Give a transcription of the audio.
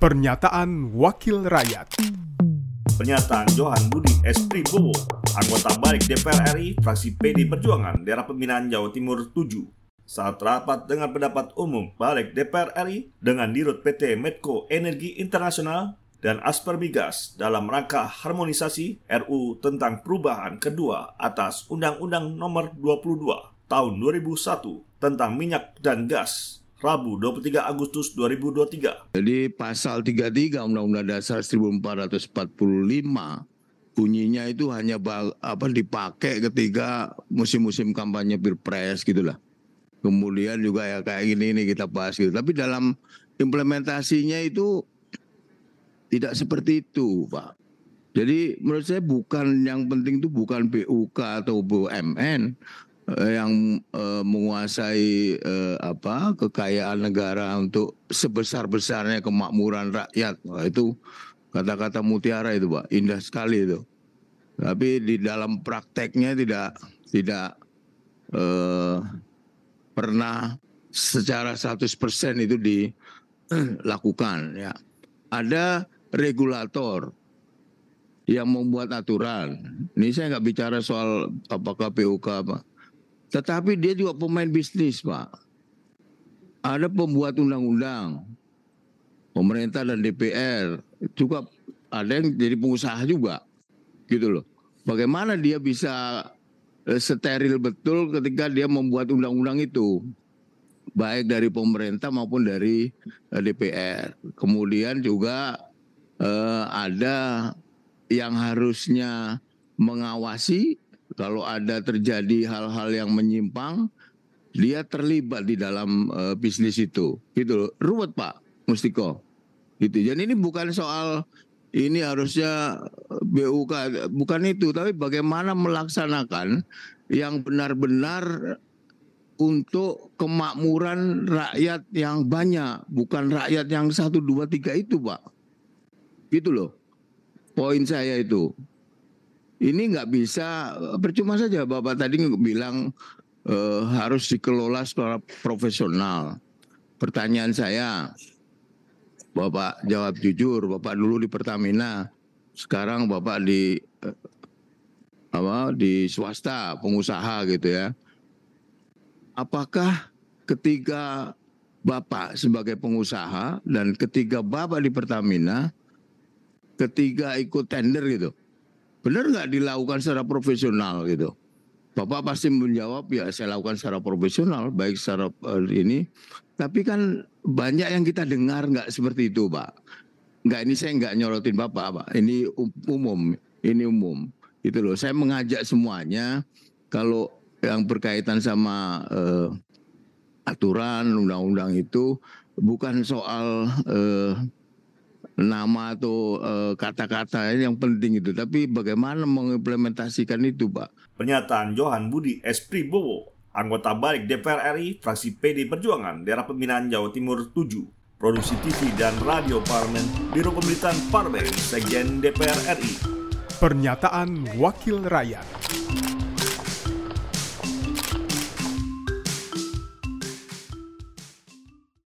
Pernyataan Wakil Rakyat. Pernyataan Johan Budi S. Pribowo, anggota balik DPR RI, fraksi PD Perjuangan, daerah pembinaan Jawa Timur 7, saat rapat dengan pendapat umum balik DPR RI dengan Dirut PT Medco Energi Internasional dan Asper Migas dalam rangka harmonisasi RU tentang perubahan kedua atas Undang-Undang Nomor 22 Tahun 2001 tentang minyak dan gas Rabu 23 Agustus 2023. Jadi pasal 33 Undang-Undang Dasar 1445 bunyinya itu hanya apa dipakai ketika musim-musim kampanye Pilpres gitulah. Kemudian juga ya kayak gini ini kita bahas gitu. Tapi dalam implementasinya itu tidak seperti itu, Pak. Jadi menurut saya bukan yang penting itu bukan BUK atau BUMN, yang uh, menguasai uh, apa kekayaan negara untuk sebesar-besarnya kemakmuran rakyat. Wah, itu kata-kata mutiara itu, Pak. Indah sekali itu. Tapi di dalam prakteknya tidak tidak uh, pernah secara 100% itu dilakukan ya. Ada regulator yang membuat aturan. Ini saya nggak bicara soal apakah PUK apa tetapi dia juga pemain bisnis, Pak. Ada pembuat undang-undang. Pemerintah dan DPR juga ada yang jadi pengusaha juga. Gitu loh. Bagaimana dia bisa eh, steril betul ketika dia membuat undang-undang itu. Baik dari pemerintah maupun dari eh, DPR. Kemudian juga eh, ada yang harusnya mengawasi kalau ada terjadi hal-hal yang menyimpang, dia terlibat di dalam uh, bisnis itu. Gitu Ruwet Pak Mustiko. Gitu. Jadi ini bukan soal ini harusnya BUK bukan itu, tapi bagaimana melaksanakan yang benar-benar untuk kemakmuran rakyat yang banyak, bukan rakyat yang satu dua tiga itu, Pak. Gitu loh. Poin saya itu ini nggak bisa percuma saja bapak tadi bilang uh, harus dikelola secara profesional. Pertanyaan saya, bapak jawab jujur, bapak dulu di Pertamina, sekarang bapak di uh, apa di swasta pengusaha gitu ya. Apakah ketika bapak sebagai pengusaha dan ketika bapak di Pertamina, ketika ikut tender gitu, benar nggak dilakukan secara profesional gitu? Bapak pasti menjawab ya saya lakukan secara profesional baik secara uh, ini. Tapi kan banyak yang kita dengar nggak seperti itu pak. Nggak ini saya nggak nyorotin bapak pak. Ini umum ini umum. Itu loh. Saya mengajak semuanya kalau yang berkaitan sama uh, aturan undang-undang itu bukan soal uh, nama atau eh, kata-kata uh, yang penting itu, tapi bagaimana mengimplementasikan itu, Pak? Pernyataan Johan Budi S. Pribowo, anggota balik DPR RI, fraksi PD Perjuangan, daerah pembinaan Jawa Timur 7, produksi TV dan radio Parlemen, Biro Pemerintahan Parlemen, Sekjen DPR RI. Pernyataan Wakil Rakyat.